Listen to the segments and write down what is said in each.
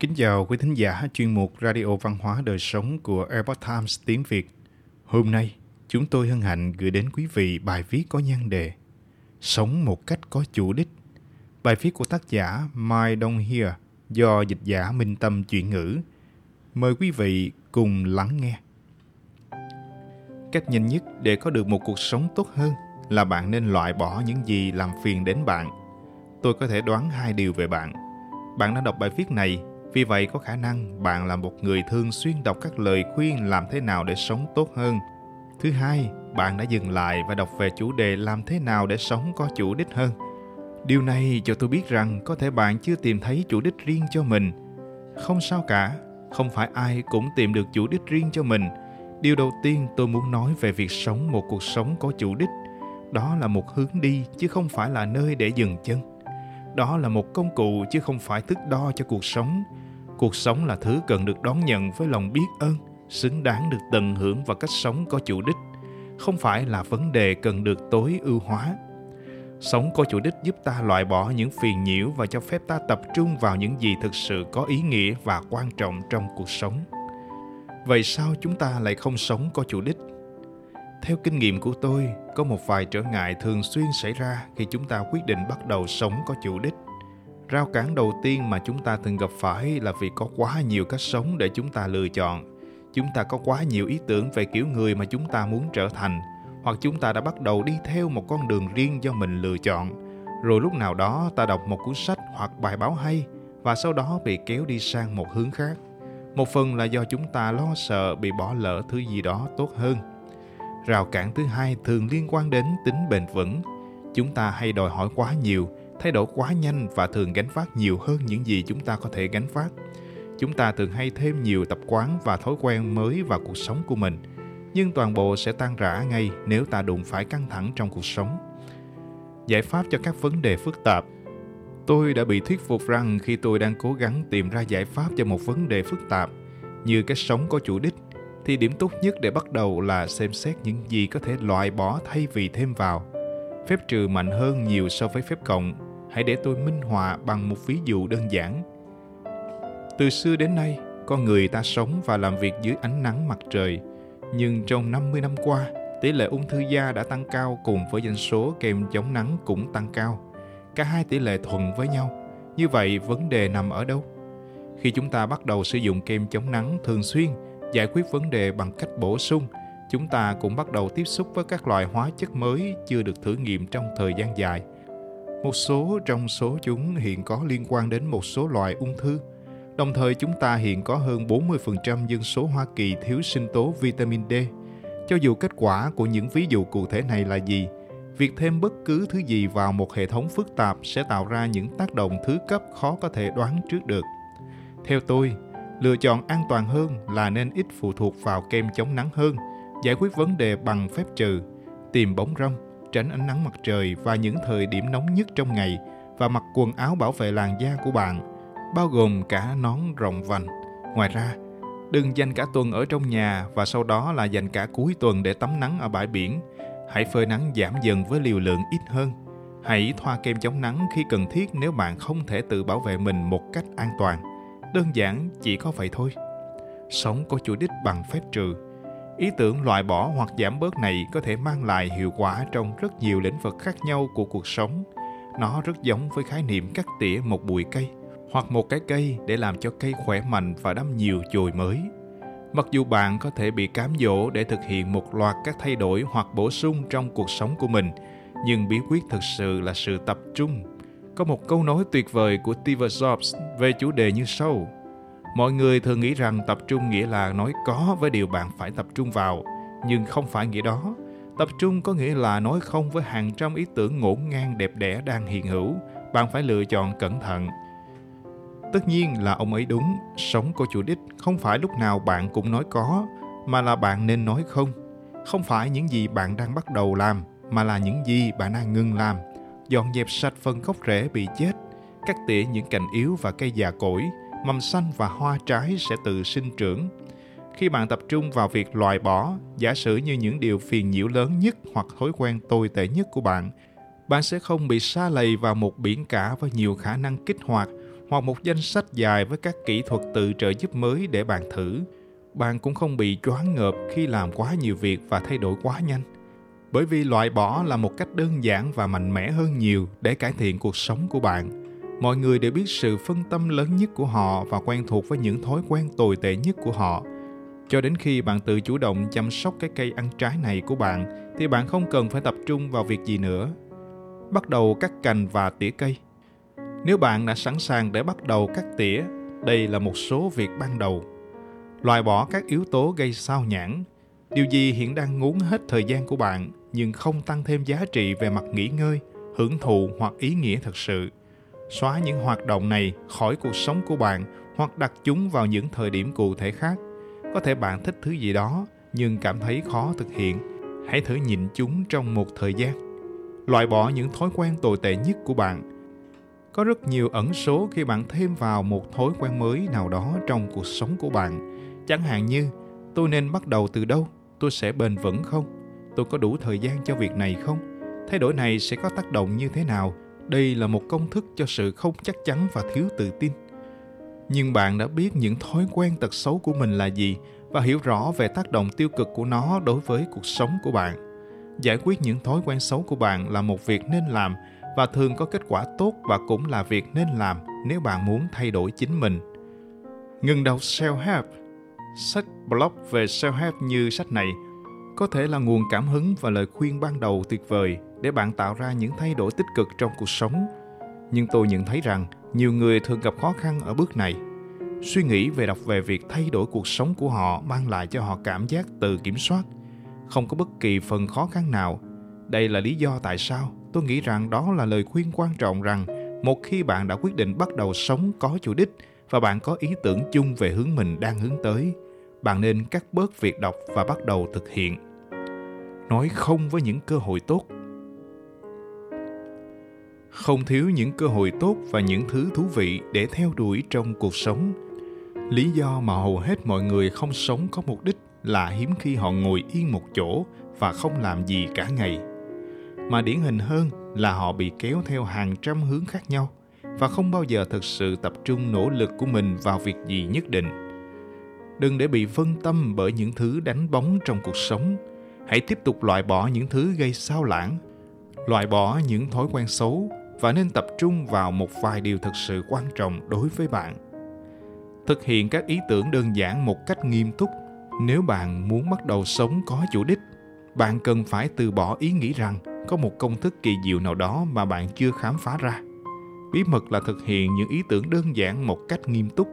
Kính chào quý thính giả chuyên mục Radio Văn hóa Đời Sống của Epoch Times tiếng Việt. Hôm nay, chúng tôi hân hạnh gửi đến quý vị bài viết có nhan đề Sống một cách có chủ đích. Bài viết của tác giả Mai Đông Hia do dịch giả Minh Tâm chuyển ngữ. Mời quý vị cùng lắng nghe. Cách nhanh nhất để có được một cuộc sống tốt hơn là bạn nên loại bỏ những gì làm phiền đến bạn. Tôi có thể đoán hai điều về bạn. Bạn đã đọc bài viết này vì vậy có khả năng bạn là một người thường xuyên đọc các lời khuyên làm thế nào để sống tốt hơn. Thứ hai, bạn đã dừng lại và đọc về chủ đề làm thế nào để sống có chủ đích hơn. Điều này cho tôi biết rằng có thể bạn chưa tìm thấy chủ đích riêng cho mình. Không sao cả, không phải ai cũng tìm được chủ đích riêng cho mình. Điều đầu tiên tôi muốn nói về việc sống một cuộc sống có chủ đích. Đó là một hướng đi chứ không phải là nơi để dừng chân. Đó là một công cụ chứ không phải thước đo cho cuộc sống cuộc sống là thứ cần được đón nhận với lòng biết ơn, xứng đáng được tận hưởng và cách sống có chủ đích. Không phải là vấn đề cần được tối ưu hóa. Sống có chủ đích giúp ta loại bỏ những phiền nhiễu và cho phép ta tập trung vào những gì thực sự có ý nghĩa và quan trọng trong cuộc sống. Vậy sao chúng ta lại không sống có chủ đích? Theo kinh nghiệm của tôi, có một vài trở ngại thường xuyên xảy ra khi chúng ta quyết định bắt đầu sống có chủ đích rào cản đầu tiên mà chúng ta thường gặp phải là vì có quá nhiều cách sống để chúng ta lựa chọn. Chúng ta có quá nhiều ý tưởng về kiểu người mà chúng ta muốn trở thành, hoặc chúng ta đã bắt đầu đi theo một con đường riêng do mình lựa chọn. Rồi lúc nào đó, ta đọc một cuốn sách hoặc bài báo hay, và sau đó bị kéo đi sang một hướng khác. Một phần là do chúng ta lo sợ bị bỏ lỡ thứ gì đó tốt hơn. Rào cản thứ hai thường liên quan đến tính bền vững. Chúng ta hay đòi hỏi quá nhiều thay đổi quá nhanh và thường gánh vác nhiều hơn những gì chúng ta có thể gánh vác. Chúng ta thường hay thêm nhiều tập quán và thói quen mới vào cuộc sống của mình. Nhưng toàn bộ sẽ tan rã ngay nếu ta đụng phải căng thẳng trong cuộc sống. Giải pháp cho các vấn đề phức tạp. Tôi đã bị thuyết phục rằng khi tôi đang cố gắng tìm ra giải pháp cho một vấn đề phức tạp, như cách sống có chủ đích, thì điểm tốt nhất để bắt đầu là xem xét những gì có thể loại bỏ thay vì thêm vào. Phép trừ mạnh hơn nhiều so với phép cộng hãy để tôi minh họa bằng một ví dụ đơn giản. Từ xưa đến nay, con người ta sống và làm việc dưới ánh nắng mặt trời, nhưng trong 50 năm qua, tỷ lệ ung thư da đã tăng cao cùng với doanh số kem chống nắng cũng tăng cao. Cả hai tỷ lệ thuận với nhau. Như vậy, vấn đề nằm ở đâu? Khi chúng ta bắt đầu sử dụng kem chống nắng thường xuyên, giải quyết vấn đề bằng cách bổ sung, chúng ta cũng bắt đầu tiếp xúc với các loại hóa chất mới chưa được thử nghiệm trong thời gian dài – một số trong số chúng hiện có liên quan đến một số loại ung thư. Đồng thời chúng ta hiện có hơn 40% dân số Hoa Kỳ thiếu sinh tố vitamin D. Cho dù kết quả của những ví dụ cụ thể này là gì, việc thêm bất cứ thứ gì vào một hệ thống phức tạp sẽ tạo ra những tác động thứ cấp khó có thể đoán trước được. Theo tôi, lựa chọn an toàn hơn là nên ít phụ thuộc vào kem chống nắng hơn, giải quyết vấn đề bằng phép trừ, tìm bóng râm, tránh ánh nắng mặt trời và những thời điểm nóng nhất trong ngày và mặc quần áo bảo vệ làn da của bạn, bao gồm cả nón rộng vành. Ngoài ra, đừng dành cả tuần ở trong nhà và sau đó là dành cả cuối tuần để tắm nắng ở bãi biển. Hãy phơi nắng giảm dần với liều lượng ít hơn. Hãy thoa kem chống nắng khi cần thiết nếu bạn không thể tự bảo vệ mình một cách an toàn. Đơn giản chỉ có vậy thôi. Sống có chủ đích bằng phép trừ Ý tưởng loại bỏ hoặc giảm bớt này có thể mang lại hiệu quả trong rất nhiều lĩnh vực khác nhau của cuộc sống. Nó rất giống với khái niệm cắt tỉa một bụi cây hoặc một cái cây để làm cho cây khỏe mạnh và đâm nhiều chồi mới. Mặc dù bạn có thể bị cám dỗ để thực hiện một loạt các thay đổi hoặc bổ sung trong cuộc sống của mình, nhưng bí quyết thực sự là sự tập trung. Có một câu nói tuyệt vời của Steve Jobs về chủ đề như sau: mọi người thường nghĩ rằng tập trung nghĩa là nói có với điều bạn phải tập trung vào, nhưng không phải nghĩa đó. Tập trung có nghĩa là nói không với hàng trăm ý tưởng ngổn ngang đẹp đẽ đang hiện hữu, bạn phải lựa chọn cẩn thận. Tất nhiên là ông ấy đúng, sống có chủ đích, không phải lúc nào bạn cũng nói có, mà là bạn nên nói không. Không phải những gì bạn đang bắt đầu làm, mà là những gì bạn đang ngừng làm. Dọn dẹp sạch phần gốc rễ bị chết, cắt tỉa những cành yếu và cây già cỗi mầm xanh và hoa trái sẽ tự sinh trưởng. Khi bạn tập trung vào việc loại bỏ, giả sử như những điều phiền nhiễu lớn nhất hoặc thói quen tồi tệ nhất của bạn, bạn sẽ không bị xa lầy vào một biển cả với nhiều khả năng kích hoạt hoặc một danh sách dài với các kỹ thuật tự trợ giúp mới để bạn thử. Bạn cũng không bị choáng ngợp khi làm quá nhiều việc và thay đổi quá nhanh. Bởi vì loại bỏ là một cách đơn giản và mạnh mẽ hơn nhiều để cải thiện cuộc sống của bạn. Mọi người đều biết sự phân tâm lớn nhất của họ và quen thuộc với những thói quen tồi tệ nhất của họ. Cho đến khi bạn tự chủ động chăm sóc cái cây ăn trái này của bạn thì bạn không cần phải tập trung vào việc gì nữa. Bắt đầu cắt cành và tỉa cây nếu bạn đã sẵn sàng để bắt đầu cắt tỉa, đây là một số việc ban đầu. Loại bỏ các yếu tố gây sao nhãn. Điều gì hiện đang ngốn hết thời gian của bạn nhưng không tăng thêm giá trị về mặt nghỉ ngơi, hưởng thụ hoặc ý nghĩa thật sự. Xóa những hoạt động này khỏi cuộc sống của bạn hoặc đặt chúng vào những thời điểm cụ thể khác. Có thể bạn thích thứ gì đó nhưng cảm thấy khó thực hiện. Hãy thử nhịn chúng trong một thời gian. Loại bỏ những thói quen tồi tệ nhất của bạn có rất nhiều ẩn số khi bạn thêm vào một thói quen mới nào đó trong cuộc sống của bạn chẳng hạn như, tôi nên bắt đầu từ đâu tôi sẽ bền vững không tôi có đủ thời gian cho việc này không thay đổi này sẽ có tác động như thế nào đây là một công thức cho sự không chắc chắn và thiếu tự tin. Nhưng bạn đã biết những thói quen tật xấu của mình là gì và hiểu rõ về tác động tiêu cực của nó đối với cuộc sống của bạn. Giải quyết những thói quen xấu của bạn là một việc nên làm và thường có kết quả tốt và cũng là việc nên làm nếu bạn muốn thay đổi chính mình. Ngừng đọc self-help. Sách blog về self-help như sách này có thể là nguồn cảm hứng và lời khuyên ban đầu tuyệt vời để bạn tạo ra những thay đổi tích cực trong cuộc sống. Nhưng tôi nhận thấy rằng nhiều người thường gặp khó khăn ở bước này. Suy nghĩ về đọc về việc thay đổi cuộc sống của họ mang lại cho họ cảm giác tự kiểm soát. Không có bất kỳ phần khó khăn nào. Đây là lý do tại sao tôi nghĩ rằng đó là lời khuyên quan trọng rằng một khi bạn đã quyết định bắt đầu sống có chủ đích và bạn có ý tưởng chung về hướng mình đang hướng tới, bạn nên cắt bớt việc đọc và bắt đầu thực hiện nói không với những cơ hội tốt. Không thiếu những cơ hội tốt và những thứ thú vị để theo đuổi trong cuộc sống. Lý do mà hầu hết mọi người không sống có mục đích là hiếm khi họ ngồi yên một chỗ và không làm gì cả ngày. Mà điển hình hơn là họ bị kéo theo hàng trăm hướng khác nhau và không bao giờ thực sự tập trung nỗ lực của mình vào việc gì nhất định. Đừng để bị phân tâm bởi những thứ đánh bóng trong cuộc sống hãy tiếp tục loại bỏ những thứ gây sao lãng, loại bỏ những thói quen xấu và nên tập trung vào một vài điều thực sự quan trọng đối với bạn. Thực hiện các ý tưởng đơn giản một cách nghiêm túc. Nếu bạn muốn bắt đầu sống có chủ đích, bạn cần phải từ bỏ ý nghĩ rằng có một công thức kỳ diệu nào đó mà bạn chưa khám phá ra. Bí mật là thực hiện những ý tưởng đơn giản một cách nghiêm túc.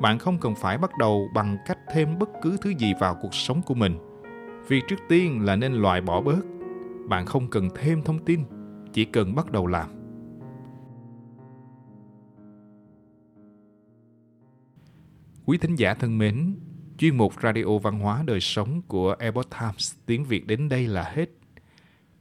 Bạn không cần phải bắt đầu bằng cách thêm bất cứ thứ gì vào cuộc sống của mình việc trước tiên là nên loại bỏ bớt bạn không cần thêm thông tin chỉ cần bắt đầu làm quý thính giả thân mến chuyên mục radio văn hóa đời sống của Epoch Times tiếng Việt đến đây là hết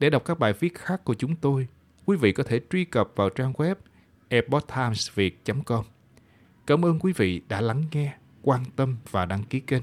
để đọc các bài viết khác của chúng tôi, quý vị có thể truy cập vào trang web epochtimesviet.com. Cảm ơn quý vị đã lắng nghe, quan tâm và đăng ký kênh.